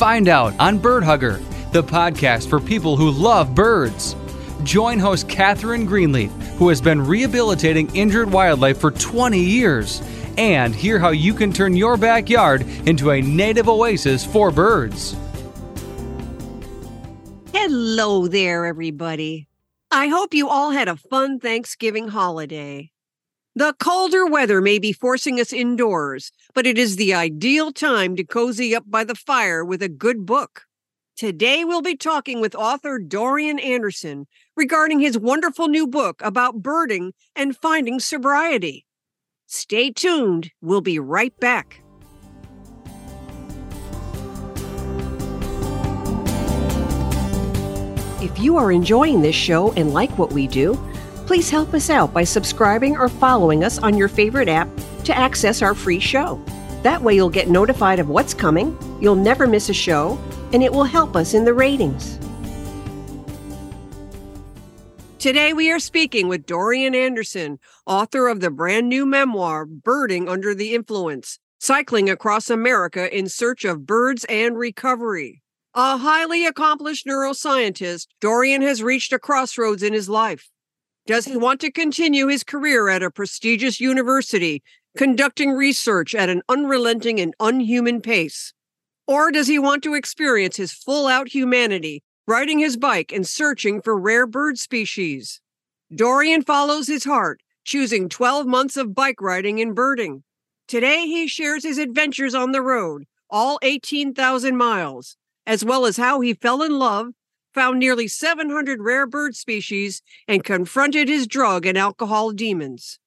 Find out on Bird Hugger, the podcast for people who love birds. Join host Catherine Greenleaf, who has been rehabilitating injured wildlife for 20 years, and hear how you can turn your backyard into a native oasis for birds. Hello there, everybody. I hope you all had a fun Thanksgiving holiday. The colder weather may be forcing us indoors, but it is the ideal time to cozy up by the fire with a good book. Today, we'll be talking with author Dorian Anderson regarding his wonderful new book about birding and finding sobriety. Stay tuned. We'll be right back. If you are enjoying this show and like what we do, please help us out by subscribing or following us on your favorite app to access our free show. That way, you'll get notified of what's coming, you'll never miss a show, and it will help us in the ratings. Today, we are speaking with Dorian Anderson, author of the brand new memoir, Birding Under the Influence Cycling Across America in Search of Birds and Recovery. A highly accomplished neuroscientist, Dorian has reached a crossroads in his life. Does he want to continue his career at a prestigious university, conducting research at an unrelenting and unhuman pace? Or does he want to experience his full out humanity, riding his bike and searching for rare bird species? Dorian follows his heart, choosing 12 months of bike riding and birding. Today, he shares his adventures on the road, all 18,000 miles, as well as how he fell in love, found nearly 700 rare bird species, and confronted his drug and alcohol demons.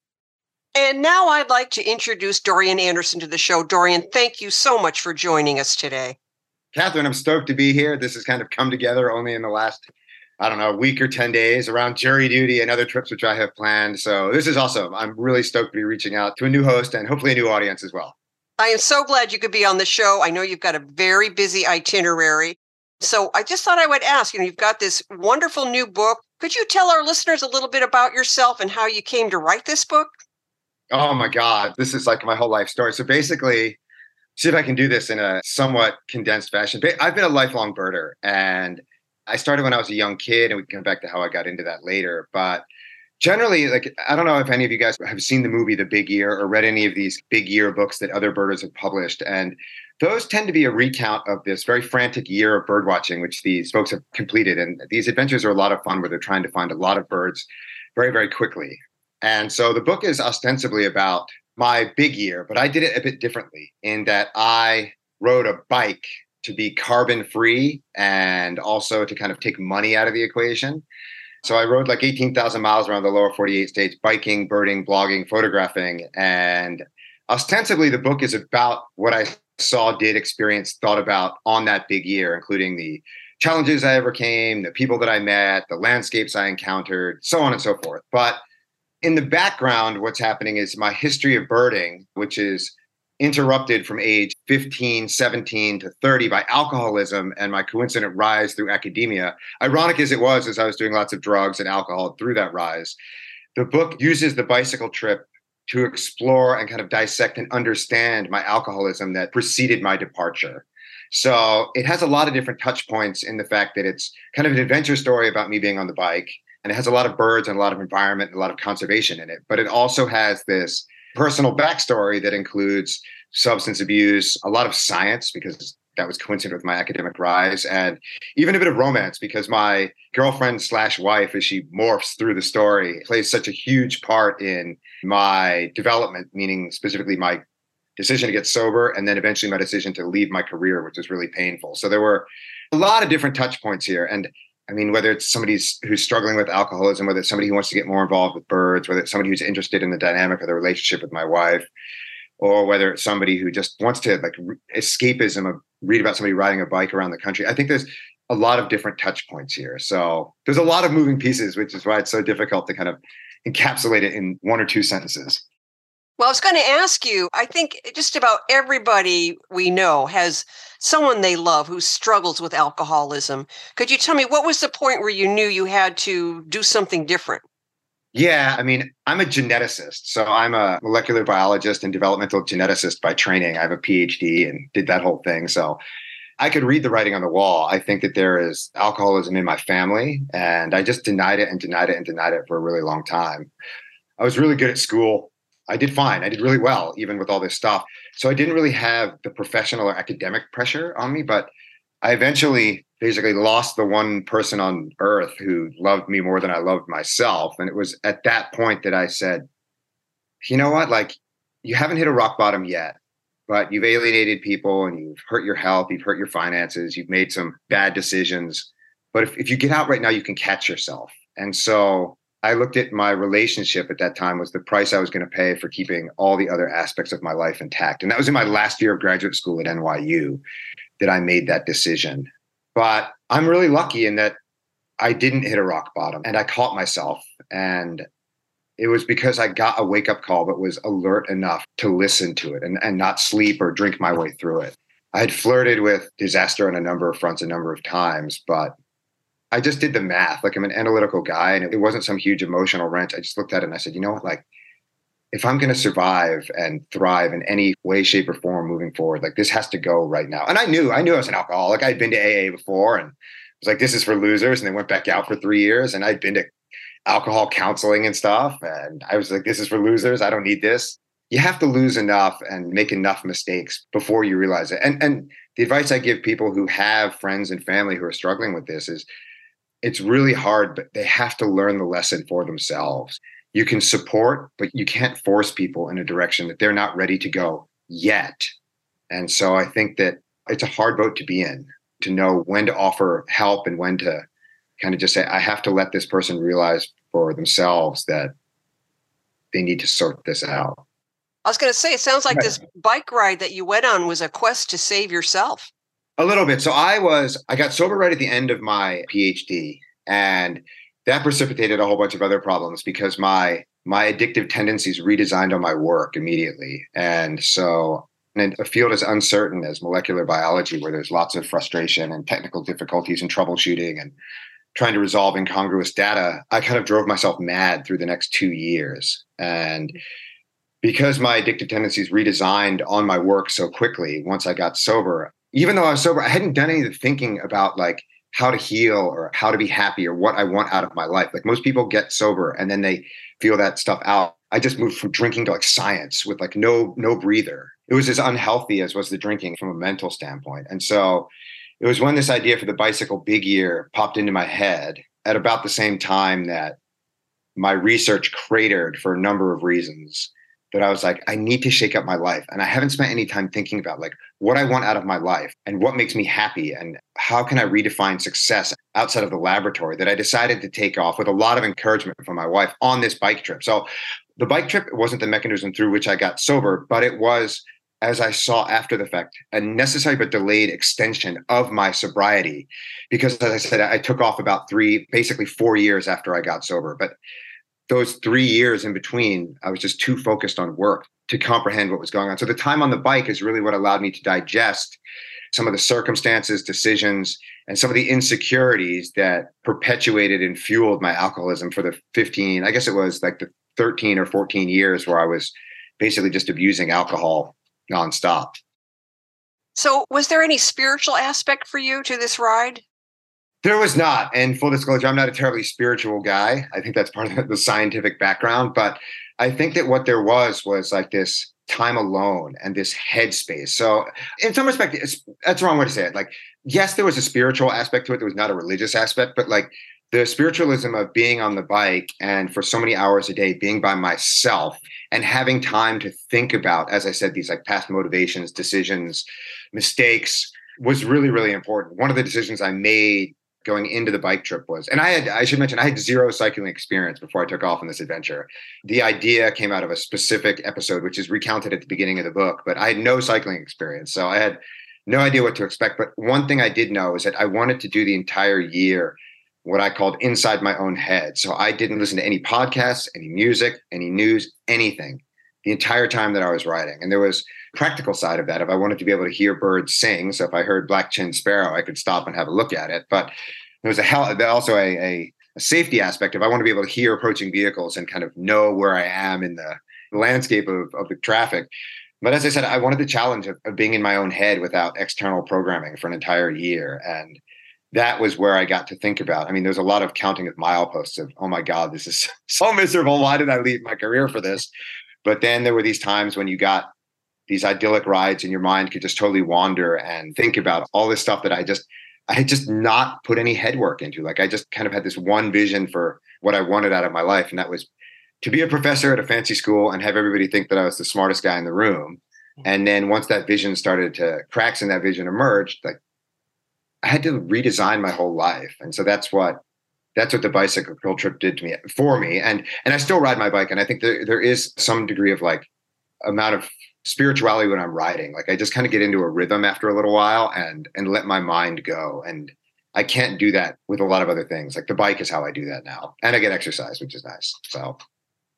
And now I'd like to introduce Dorian Anderson to the show. Dorian, thank you so much for joining us today. Catherine, I'm stoked to be here. This has kind of come together only in the last, I don't know, week or 10 days around jury duty and other trips which I have planned. So this is awesome. I'm really stoked to be reaching out to a new host and hopefully a new audience as well. I am so glad you could be on the show. I know you've got a very busy itinerary. So I just thought I would ask you know, you've got this wonderful new book. Could you tell our listeners a little bit about yourself and how you came to write this book? Oh my God, this is like my whole life story. So basically, see if I can do this in a somewhat condensed fashion. I've been a lifelong birder and I started when I was a young kid, and we can come back to how I got into that later. But generally, like, I don't know if any of you guys have seen the movie The Big Year or read any of these big year books that other birders have published. And those tend to be a recount of this very frantic year of birdwatching, which these folks have completed. And these adventures are a lot of fun where they're trying to find a lot of birds very, very quickly. And so the book is ostensibly about my big year, but I did it a bit differently in that I rode a bike to be carbon free and also to kind of take money out of the equation. So I rode like 18,000 miles around the lower 48 states, biking, birding, blogging, photographing. And ostensibly, the book is about what I saw, did, experienced, thought about on that big year, including the challenges I overcame, the people that I met, the landscapes I encountered, so on and so forth. But in the background, what's happening is my history of birding, which is interrupted from age 15, 17 to 30 by alcoholism and my coincident rise through academia. Ironic as it was, as I was doing lots of drugs and alcohol through that rise, the book uses the bicycle trip to explore and kind of dissect and understand my alcoholism that preceded my departure. So it has a lot of different touch points in the fact that it's kind of an adventure story about me being on the bike and it has a lot of birds and a lot of environment and a lot of conservation in it. But it also has this personal backstory that includes substance abuse, a lot of science because that was coincident with my academic rise, and even a bit of romance because my girlfriend slash wife, as she morphs through the story, plays such a huge part in my development, meaning specifically my decision to get sober and then eventually my decision to leave my career, which was really painful. So there were a lot of different touch points here. And I mean, whether it's somebody who's struggling with alcoholism, whether it's somebody who wants to get more involved with birds, whether it's somebody who's interested in the dynamic of the relationship with my wife, or whether it's somebody who just wants to like escapism of read about somebody riding a bike around the country. I think there's a lot of different touch points here. So there's a lot of moving pieces, which is why it's so difficult to kind of encapsulate it in one or two sentences. Well, I was going to ask you, I think just about everybody we know has someone they love who struggles with alcoholism. Could you tell me what was the point where you knew you had to do something different? Yeah, I mean, I'm a geneticist. So I'm a molecular biologist and developmental geneticist by training. I have a PhD and did that whole thing. So I could read the writing on the wall. I think that there is alcoholism in my family, and I just denied it and denied it and denied it for a really long time. I was really good at school. I did fine. I did really well, even with all this stuff. So I didn't really have the professional or academic pressure on me, but I eventually basically lost the one person on earth who loved me more than I loved myself. And it was at that point that I said, you know what? Like, you haven't hit a rock bottom yet, but you've alienated people and you've hurt your health, you've hurt your finances, you've made some bad decisions. But if, if you get out right now, you can catch yourself. And so I looked at my relationship at that time was the price I was going to pay for keeping all the other aspects of my life intact. And that was in my last year of graduate school at NYU that I made that decision. But I'm really lucky in that I didn't hit a rock bottom and I caught myself. And it was because I got a wake up call, but was alert enough to listen to it and, and not sleep or drink my way through it. I had flirted with disaster on a number of fronts a number of times, but I just did the math. Like I'm an analytical guy and it wasn't some huge emotional wrench. I just looked at it and I said, you know what? Like if I'm going to survive and thrive in any way, shape, or form moving forward, like this has to go right now. And I knew, I knew I was an alcoholic. I'd been to AA before and was like, this is for losers. And they went back out for three years. And I'd been to alcohol counseling and stuff. And I was like, this is for losers. I don't need this. You have to lose enough and make enough mistakes before you realize it. And and the advice I give people who have friends and family who are struggling with this is it's really hard, but they have to learn the lesson for themselves. You can support, but you can't force people in a direction that they're not ready to go yet. And so I think that it's a hard boat to be in to know when to offer help and when to kind of just say, I have to let this person realize for themselves that they need to sort this out. I was going to say, it sounds like this bike ride that you went on was a quest to save yourself. A little bit. So I was, I got sober right at the end of my PhD, and that precipitated a whole bunch of other problems because my my addictive tendencies redesigned on my work immediately. And so in a field as uncertain as molecular biology, where there's lots of frustration and technical difficulties and troubleshooting and trying to resolve incongruous data, I kind of drove myself mad through the next two years. And because my addictive tendencies redesigned on my work so quickly once I got sober, even though I was sober, I hadn't done any of the thinking about like how to heal or how to be happy or what I want out of my life. Like most people get sober and then they feel that stuff out. I just moved from drinking to like science with like no no breather. It was as unhealthy as was the drinking from a mental standpoint. And so it was when this idea for the bicycle big year popped into my head at about the same time that my research cratered for a number of reasons that I was like, I need to shake up my life. And I haven't spent any time thinking about like what I want out of my life and what makes me happy and how can I redefine success outside of the laboratory that I decided to take off with a lot of encouragement from my wife on this bike trip. So the bike trip wasn't the mechanism through which I got sober, but it was as I saw after the fact, a necessary but delayed extension of my sobriety. Because as I said, I took off about three, basically four years after I got sober. But those three years in between, I was just too focused on work to comprehend what was going on. So the time on the bike is really what allowed me to digest some of the circumstances, decisions, and some of the insecurities that perpetuated and fueled my alcoholism for the 15, I guess it was like the 13 or 14 years where I was basically just abusing alcohol nonstop. So, was there any spiritual aspect for you to this ride? There was not. And full disclosure, I'm not a terribly spiritual guy. I think that's part of the scientific background. But I think that what there was was like this time alone and this headspace. So, in some respect, that's the wrong way to say it. Like, yes, there was a spiritual aspect to it. There was not a religious aspect, but like the spiritualism of being on the bike and for so many hours a day being by myself and having time to think about, as I said, these like past motivations, decisions, mistakes was really, really important. One of the decisions I made going into the bike trip was and i had i should mention i had zero cycling experience before i took off on this adventure the idea came out of a specific episode which is recounted at the beginning of the book but i had no cycling experience so i had no idea what to expect. But one thing I did know is that I wanted to do the entire year what I called inside my own head. So I didn't listen to any podcasts, any music, any news, anything the entire time that I was writing. And there was practical side of that. If I wanted to be able to hear birds sing, so if I heard black chin sparrow, I could stop and have a look at it. But there was a hell also a, a, a safety aspect. If I want to be able to hear approaching vehicles and kind of know where I am in the landscape of, of the traffic. But as I said, I wanted the challenge of, of being in my own head without external programming for an entire year. And that was where I got to think about. I mean, there's a lot of counting of mileposts of, oh my God, this is so miserable. Why did I leave my career for this? But then there were these times when you got these idyllic rides and your mind could just totally wander and think about all this stuff that I just I had just not put any head work into. Like I just kind of had this one vision for what I wanted out of my life. And that was to be a professor at a fancy school and have everybody think that I was the smartest guy in the room. Mm-hmm. And then once that vision started to cracks in that vision emerged, like I had to redesign my whole life. And so that's what that's what the bicycle trip did to me for me. And and I still ride my bike. And I think there, there is some degree of like amount of spirituality when I'm riding. Like I just kind of get into a rhythm after a little while and and let my mind go. And I can't do that with a lot of other things. Like the bike is how I do that now. And I get exercise, which is nice. So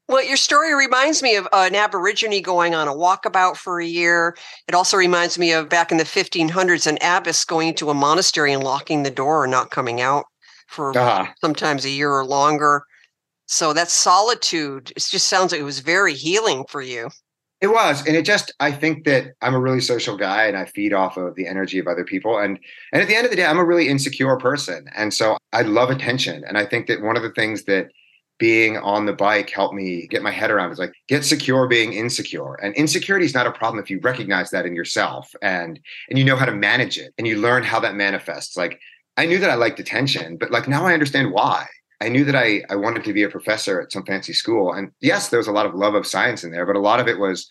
well, your story reminds me of uh, an Aborigine going on a walkabout for a year. It also reminds me of back in the 1500s, an abbess going to a monastery and locking the door and not coming out for uh-huh. sometimes a year or longer. So that solitude, it just sounds like it was very healing for you. It was. And it just, I think that I'm a really social guy and I feed off of the energy of other people. And, and at the end of the day, I'm a really insecure person. And so I love attention. And I think that one of the things that being on the bike helped me get my head around is like get secure being insecure and insecurity is not a problem if you recognize that in yourself and and you know how to manage it and you learn how that manifests like i knew that i liked attention but like now i understand why i knew that i i wanted to be a professor at some fancy school and yes there was a lot of love of science in there but a lot of it was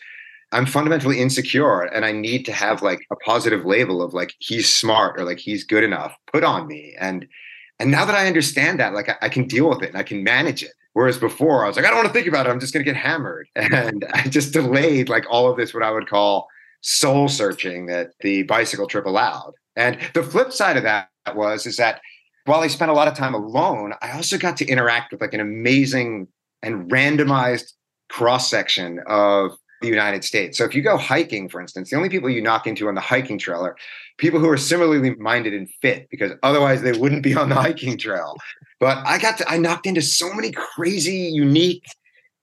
i'm fundamentally insecure and i need to have like a positive label of like he's smart or like he's good enough put on me and and now that I understand that, like I, I, can deal with it and I can manage it. Whereas before I was like, I don't want to think about it. I'm just going to get hammered. And I just delayed like all of this, what I would call soul searching that the bicycle trip allowed. And the flip side of that was, is that while I spent a lot of time alone, I also got to interact with like an amazing and randomized cross section of the United States. So if you go hiking, for instance, the only people you knock into on the hiking trail are people who are similarly minded and fit, because otherwise they wouldn't be on the hiking trail. But I got to, I knocked into so many crazy, unique,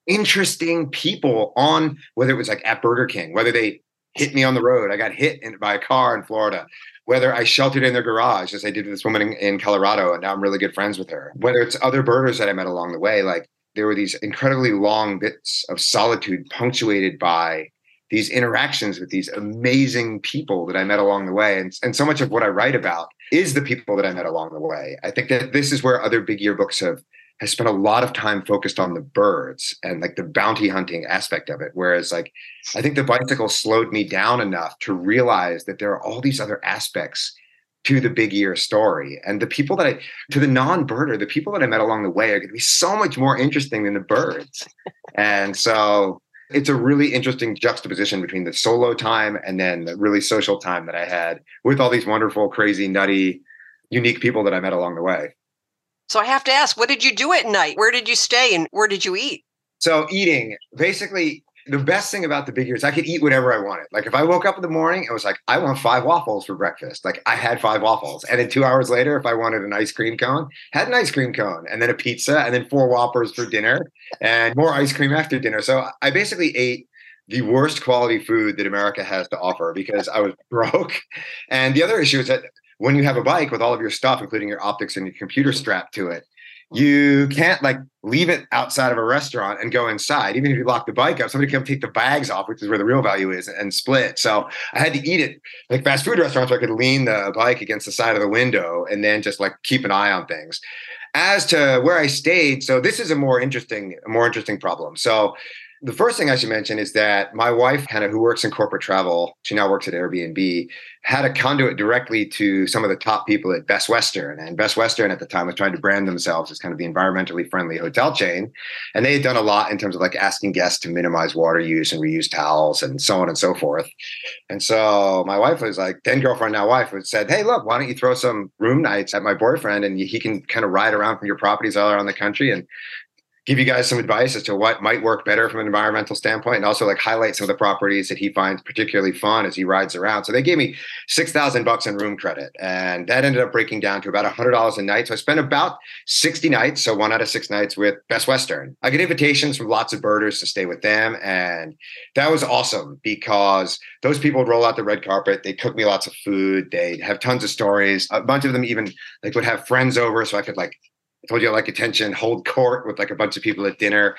interesting people on whether it was like at Burger King, whether they hit me on the road. I got hit in, by a car in Florida. Whether I sheltered in their garage, as I did with this woman in, in Colorado, and now I'm really good friends with her. Whether it's other birders that I met along the way, like there were these incredibly long bits of solitude punctuated by these interactions with these amazing people that I met along the way. And, and so much of what I write about is the people that I met along the way. I think that this is where other big year books have has spent a lot of time focused on the birds and like the bounty hunting aspect of it. Whereas like I think the bicycle slowed me down enough to realize that there are all these other aspects to the big year story. And the people that I, to the non birder, the people that I met along the way are going to be so much more interesting than the birds. and so it's a really interesting juxtaposition between the solo time and then the really social time that I had with all these wonderful, crazy, nutty, unique people that I met along the way. So I have to ask, what did you do at night? Where did you stay and where did you eat? So eating, basically the best thing about the big years, I could eat whatever I wanted. Like if I woke up in the morning, it was like, I want five waffles for breakfast. Like I had five waffles. And then two hours later, if I wanted an ice cream cone, had an ice cream cone and then a pizza and then four whoppers for dinner and more ice cream after dinner. So I basically ate the worst quality food that America has to offer because I was broke. And the other issue is that when you have a bike with all of your stuff, including your optics and your computer strapped to it, mm-hmm. you can't like leave it outside of a restaurant and go inside. Even if you lock the bike up, somebody come take the bags off, which is where the real value is, and split. So I had to eat it like fast food restaurants where I could lean the bike against the side of the window and then just like keep an eye on things. As to where I stayed, so this is a more interesting, a more interesting problem. So the first thing I should mention is that my wife, Hannah, who works in corporate travel, she now works at Airbnb, had a conduit directly to some of the top people at Best Western. And Best Western at the time was trying to brand themselves as kind of the environmentally friendly hotel chain. And they had done a lot in terms of like asking guests to minimize water use and reuse towels and so on and so forth. And so my wife was like, then girlfriend, now wife, would said, Hey, look, why don't you throw some room nights at my boyfriend and he can kind of ride around from your properties all around the country and give you guys some advice as to what might work better from an environmental standpoint and also like highlight some of the properties that he finds particularly fun as he rides around. So they gave me 6,000 bucks in room credit and that ended up breaking down to about $100 a night. So I spent about 60 nights, so one out of six nights with Best Western. I get invitations from lots of birders to stay with them and that was awesome because those people would roll out the red carpet, they cook me lots of food, they'd have tons of stories. A bunch of them even like would have friends over so I could like I told you I like attention, hold court with like a bunch of people at dinner.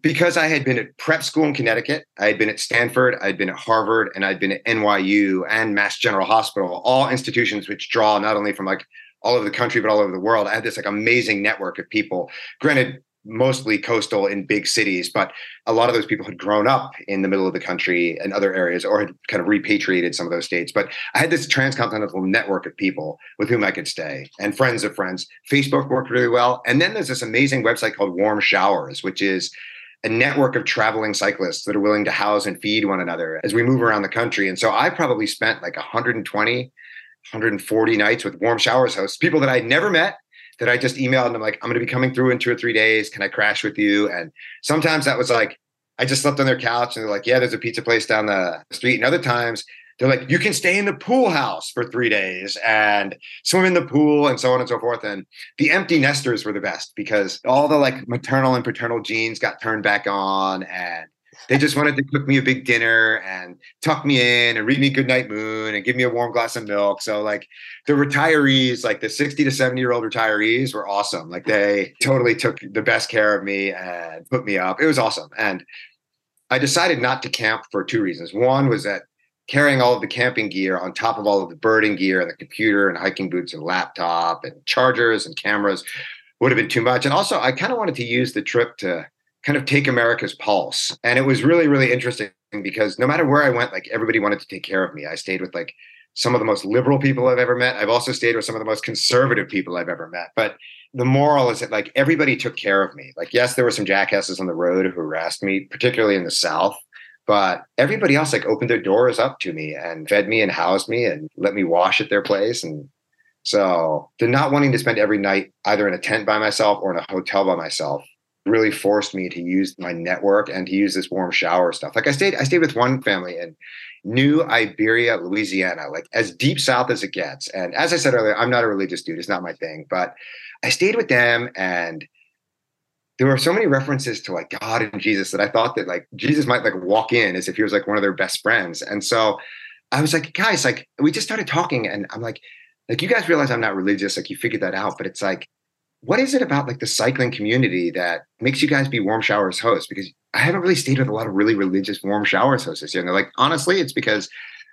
Because I had been at prep school in Connecticut, I had been at Stanford, I'd been at Harvard, and I'd been at NYU and Mass General Hospital, all institutions which draw not only from like all over the country, but all over the world. I had this like amazing network of people. Granted, mostly coastal in big cities, but a lot of those people had grown up in the middle of the country and other areas or had kind of repatriated some of those states. But I had this transcontinental network of people with whom I could stay and friends of friends. Facebook worked really well. And then there's this amazing website called Warm Showers, which is a network of traveling cyclists that are willing to house and feed one another as we move around the country. And so I probably spent like 120, 140 nights with warm showers hosts, people that I'd never met, that I just emailed and I'm like, I'm going to be coming through in two or three days. Can I crash with you? And sometimes that was like, I just slept on their couch and they're like, yeah, there's a pizza place down the street. And other times they're like, you can stay in the pool house for three days and swim in the pool and so on and so forth. And the empty nesters were the best because all the like maternal and paternal genes got turned back on and they just wanted to cook me a big dinner and tuck me in and read me Goodnight Moon and give me a warm glass of milk. So like the retirees, like the 60 to 70 year old retirees were awesome. Like they totally took the best care of me and put me up. It was awesome. And I decided not to camp for two reasons. One was that carrying all of the camping gear on top of all of the birding gear and the computer and hiking boots and laptop and chargers and cameras would have been too much. And also I kind of wanted to use the trip to kind of take America's pulse. And it was really, really interesting because no matter where I went, like everybody wanted to take care of me. I stayed with like some of the most liberal people I've ever met. I've also stayed with some of the most conservative people I've ever met. But the moral is that like everybody took care of me. Like, yes, there were some jackasses on the road who harassed me, particularly in the South. But everybody else like opened their doors up to me and fed me and housed me and let me wash at their place. And so the not wanting to spend every night either in a tent by myself or in a hotel by myself really forced me to use my network and to use this warm shower stuff. Like I stayed, I stayed with one family in New Iberia, Louisiana, like as deep south as it gets. And as I said earlier, I'm not a religious dude; it's not my thing. But I stayed with them, and there were so many references to like God and Jesus that I thought that like Jesus might like walk in as if he was like one of their best friends. And so I was like, guys, like we just started talking, and I'm like, like you guys realize I'm not religious, like you figured that out, but it's like what is it about like the cycling community that makes you guys be warm showers hosts? Because I haven't really stayed with a lot of really religious warm showers hosts this year. And they're like, honestly, it's because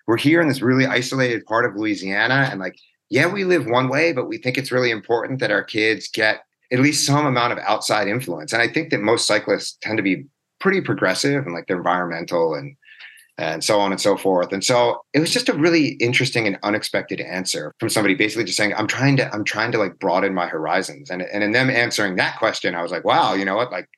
we're here in this really isolated part of Louisiana. And like, yeah, we live one way, but we think it's really important that our kids get at least some amount of outside influence. And I think that most cyclists tend to be pretty progressive and like they're environmental and and so on and so forth. And so it was just a really interesting and unexpected answer from somebody basically just saying, I'm trying to, I'm trying to like broaden my horizons. And, and in them answering that question, I was like, wow, you know what? Like,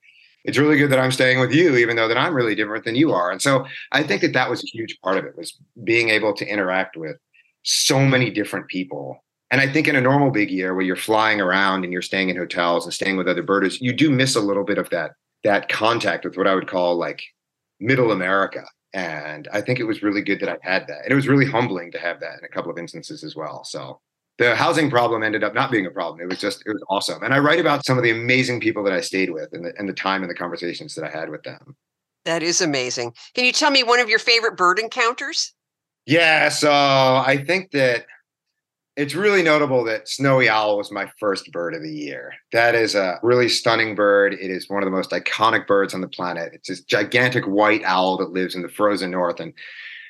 it's really good that I'm staying with you, even though that I'm really different than you are. And so I think that that was a huge part of it was being able to interact with so many different people. And I think in a normal big year where you're flying around and you're staying in hotels and staying with other birders, you do miss a little bit of that, that contact with what I would call like middle America and I think it was really good that I had that. And it was really humbling to have that in a couple of instances as well. So the housing problem ended up not being a problem. It was just, it was awesome. And I write about some of the amazing people that I stayed with and the, and the time and the conversations that I had with them. That is amazing. Can you tell me one of your favorite bird encounters? Yeah. So I think that it's really notable that snowy owl was my first bird of the year. That is a really stunning bird. It is one of the most iconic birds on the planet. It's this gigantic white owl that lives in the frozen north. And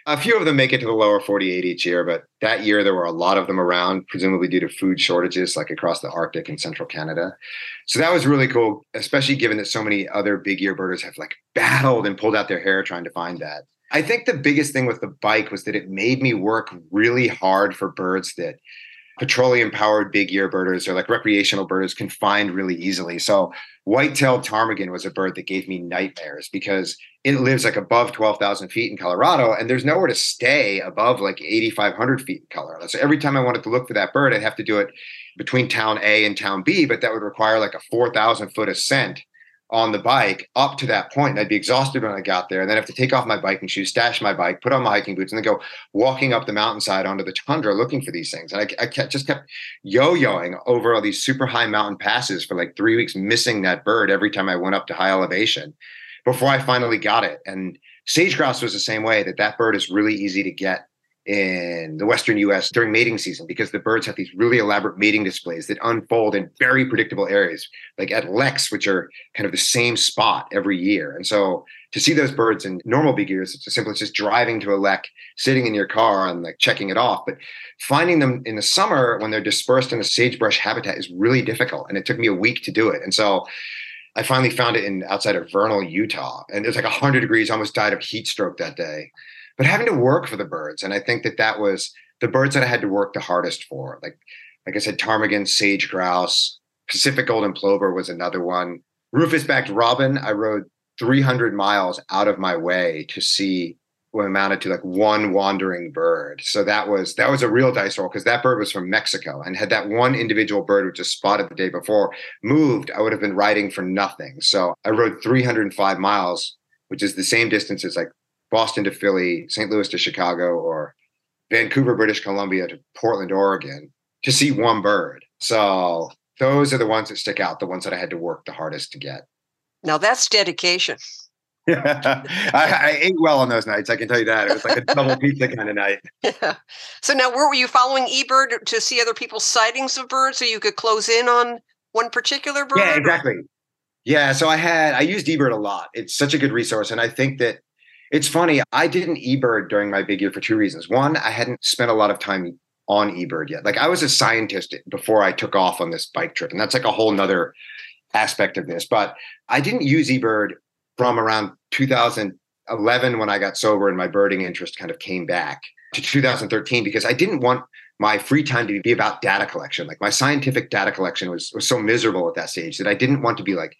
A few of them make it to the lower 48 each year, but that year there were a lot of them around, presumably due to food shortages like across the Arctic and central Canada. So that was really cool, especially given that so many other big year birders have like battled and pulled out their hair trying to find that. I think the biggest thing with the bike was that it made me work really hard for birds that petroleum powered big year birders or like recreational birders can find really easily. So white-tailed ptarmigan was a bird that gave me nightmares because it lives like above 12,000 feet in Colorado and there's nowhere to stay above like 8,500 feet in Colorado. So every time I wanted to look for that bird, I'd have to do it between town A and town B, but that would require like a 4,000 foot ascent on the bike up to that. And I'd be exhausted when I got there. And then I have to take off my biking shoes, stash my bike, put on my hiking boots, and then go walking up the mountainside onto the tundra looking for these things. And I, I kept, just kept yo-yoing over all these super high mountain passes for like three weeks, missing that bird every time I went up to high elevation before I finally got it. And sage grouse was the same way that that bird is really easy to get in the western US during mating season because the birds have these really elaborate mating displays that unfold in very predictable areas, like at leks, which are kind of the same spot every year. And so to see those birds in normal big years, it's as simple as just driving to a lek, sitting in your car and like checking it off. But finding them in the summer when they're dispersed in a sagebrush habitat is really difficult. And it took me a week to do it. And so I finally found it in outside of Vernal, Utah. And it was like 100 degrees, almost died of heat stroke that day but having to work for the birds. And I think that that was the birds that I had to work the hardest for. Like, like I said, ptarmigan, sage grouse, Pacific golden plover was another one. Rufous-backed robin, I rode 300 miles out of my way to see what amounted to like one wandering bird. So that was that was a real dice roll because that bird was from Mexico, and had that one individual bird which was spotted the day before moved, I would have been riding for nothing. So I rode 305 miles, which is the same distance as like Boston to Philly, St. Louis to Chicago, or Vancouver, British Columbia to Portland, Oregon to see one bird. So those are the ones that stick out, the ones that I had to work the hardest to get. Now that's dedication. I, I, ate well on those nights. I can tell you that. It was like a double pizza kind of night. Yeah. So now, were you following eBird to see other people's sightings of birds so you could close in on one particular bird? Yeah, exactly. Yeah. So I had, I used eBird a lot. It's such a good resource. And I think that it's funny. I didn't eBird during my big year for two reasons. One, I hadn't spent a lot of time on eBird yet. Like I was a scientist before I took off on this bike trip, and that's like a whole nother aspect of this. But I didn't use eBird from around 2011 when I got sober and my birding interest kind of came back to 2013 because I didn't want my free time to be about data collection. Like my scientific data collection was was so miserable at that stage that I didn't want to be like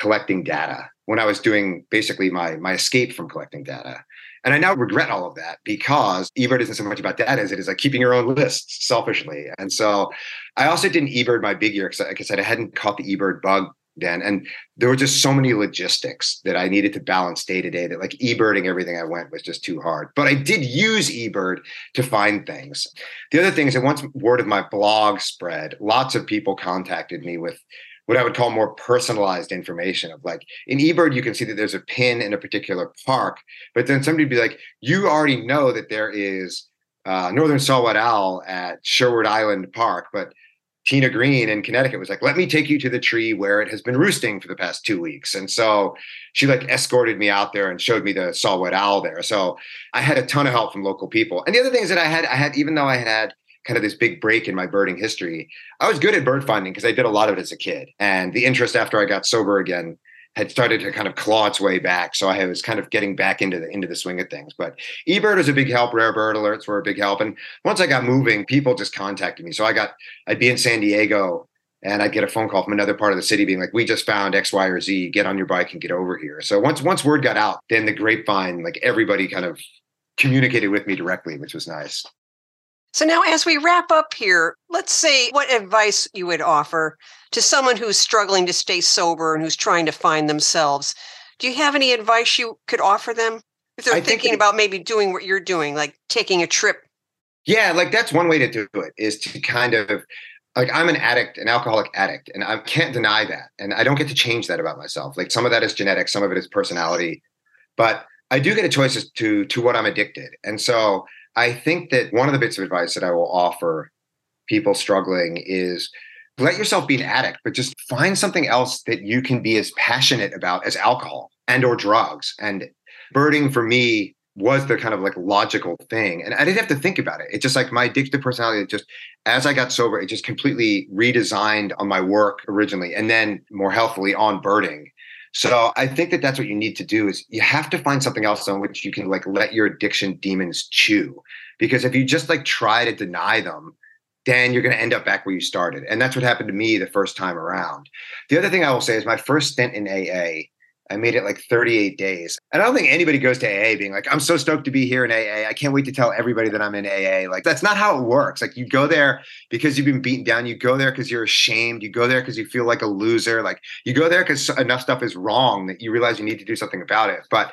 collecting data when I was doing basically my my escape from collecting data. And I now regret all of that because eBird isn't so much about data as it is like keeping your own lists selfishly. And so I also didn't eBird my big year because, like I said, I hadn't caught the eBird bug then. And there were just so many logistics that I needed to balance day to day that like eBirding everything I went was just too hard. But I did use eBird to find things. The other thing is that once word of my blog spread, lots of people contacted me with what I would call more personalized information of like in eBird, you can see that there's a pin in a particular park, but then somebody would be like, you already know that there is uh, Northern Saw-Whet Owl at Sherwood Island Park, but Tina Green in Connecticut was like, let me take you to the tree where it has been roosting for the past two weeks. And so she like escorted me out there and showed me the Saw-Whet Owl there. So I had a ton of help from local people. And the other thing is that I had, I had, even though I had had kind of this big break in my birding history, I was good at bird finding because I did a lot of it as a kid. And the interest after I got sober again had started to kind of claw its way back. So I was kind of getting back into the into the swing of things. But eBird was a big help. Rare bird alerts were a big help. And once I got moving, people just contacted me. So I got I'd be in San Diego and I'd get a phone call from another part of the city being like, "We just found X, Y, or Z. Get on your bike and get over here." So once once word got out, then the grapevine, like everybody, kind of communicated with me directly, which was nice. So now, as we wrap up here, let's say what advice you would offer to someone who's struggling to stay sober and who's trying to find themselves. Do you have any advice you could offer them if they're I thinking about maybe doing what you're doing, like taking a trip? Yeah, like that's one way to do it is to kind of like I'm an addict, an alcoholic addict, and I can't deny that. And I don't get to change that about myself. Like some of that is genetic, some of it is personality, but I do get a choice as to to what I'm addicted. And so I think that one of the bits of advice that I will offer people struggling is let yourself be an addict, but just find something else that you can be as passionate about as alcohol and or drugs. And birding for me was the kind of like logical thing. And I didn't have to think about it. It's just like my addictive personality, just as I got sober, it just completely redesigned on my work originally and then more healthfully on birding. So I think that that's what you need to do is you have to find something else on which you can like let your addiction demons chew. Because if you just like try to deny them, then you're going to end up back where you started. And that's what happened to me the first time around. The other thing I will say is my first stint in AA, I made it like 38 days. And I don't think anybody goes to AA being like, I'm so stoked to be here in AA. I can't wait to tell everybody that I'm in AA. Like, that's not how it works. Like, you go there because you've been beaten down. You go there because you're ashamed. You go there because you feel like a loser. Like, you go there because enough stuff is wrong that you realize you need to do something about it. But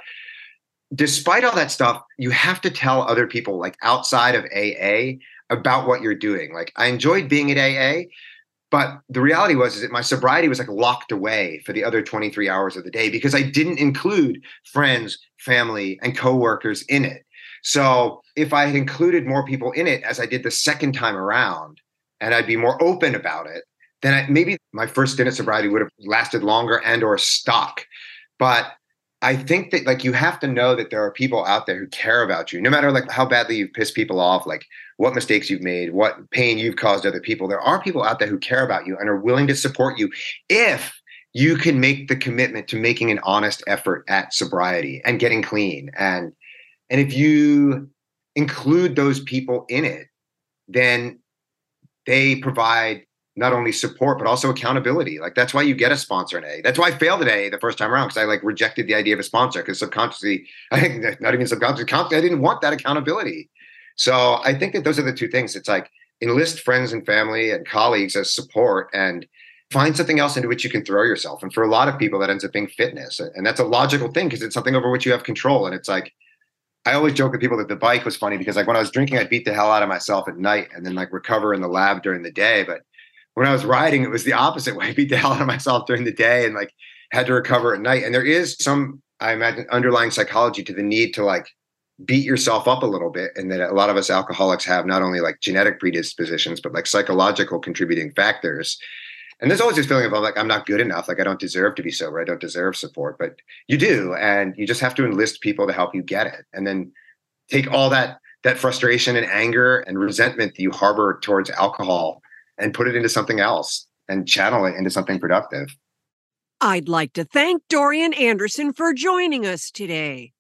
despite all that stuff, you have to tell other people, like outside of AA, about what you're doing. Like, I enjoyed being at AA, but the reality was is that my sobriety was like locked away for the other 23 hours of the day because I didn't include friends, family, and coworkers in it. So if I had included more people in it as I did the second time around, and I'd be more open about it, then I, maybe my first stint of sobriety would have lasted longer and or stuck. But I think that like you have to know that there are people out there who care about you, no matter like how badly you've pissed people off, like what mistakes you've made, what pain you've caused other people. There are people out there who care about you and are willing to support you if you can make the commitment to making an honest effort at sobriety and getting clean. And and if you include those people in it, then they provide not only support but also accountability. Like that's why you get a sponsor in A. That's why I failed at A the first time around because I like rejected the idea of a sponsor because subconsciously, I think not even subconsciously, I didn't want that accountability. So I think that those are the two things. It's like enlist friends and family and colleagues as support and find something else into which you can throw yourself. And for a lot of people, that ends up being fitness. And that's a logical thing because it's something over which you have control. And it's like, I always joke with people that the bike was funny because like when I was drinking, I'd beat the hell out of myself at night and then like recover in the lab during the day. But when I was riding, it was the opposite way. I beat the hell out of myself during the day and like had to recover at night. And there is some, I imagine, underlying psychology to the need to like beat yourself up a little bit. And that a lot of us alcoholics have not only like genetic predispositions, but like psychological contributing factors. And there's always this feeling of like, I'm not good enough. Like I don't deserve to be sober. I don't deserve support, but you do. And you just have to enlist people to help you get it. And then take all that, that frustration and anger and resentment that you harbor towards alcohol and put it into something else and channel it into something productive. I'd like to thank Dorian Anderson for joining us today.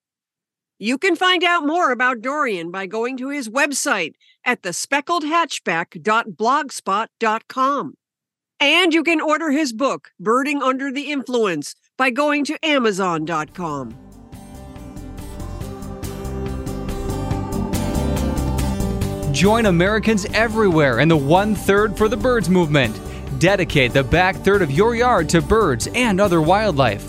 You can find out more about Dorian by going to his website at thespeckledhatchback.blogspot.com. And you can order his book, Birding Under the Influence, by going to amazon.com. Join Americans everywhere in the One Third for the Birds movement. Dedicate the back third of your yard to birds and other wildlife.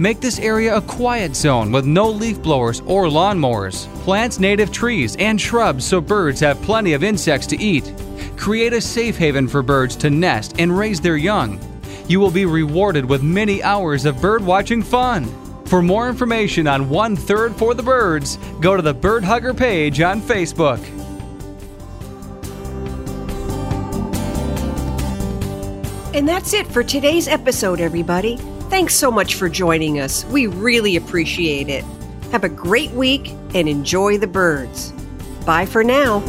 Make this area a quiet zone with no leaf blowers or lawnmowers. Plant native trees and shrubs so birds have plenty of insects to eat. Create a safe haven for birds to nest and raise their young. You will be rewarded with many hours of bird watching fun. For more information on One Third for the Birds, go to the Bird Hugger page on Facebook. And that's it for today's episode, everybody. Thanks so much for joining us. We really appreciate it. Have a great week and enjoy the birds. Bye for now.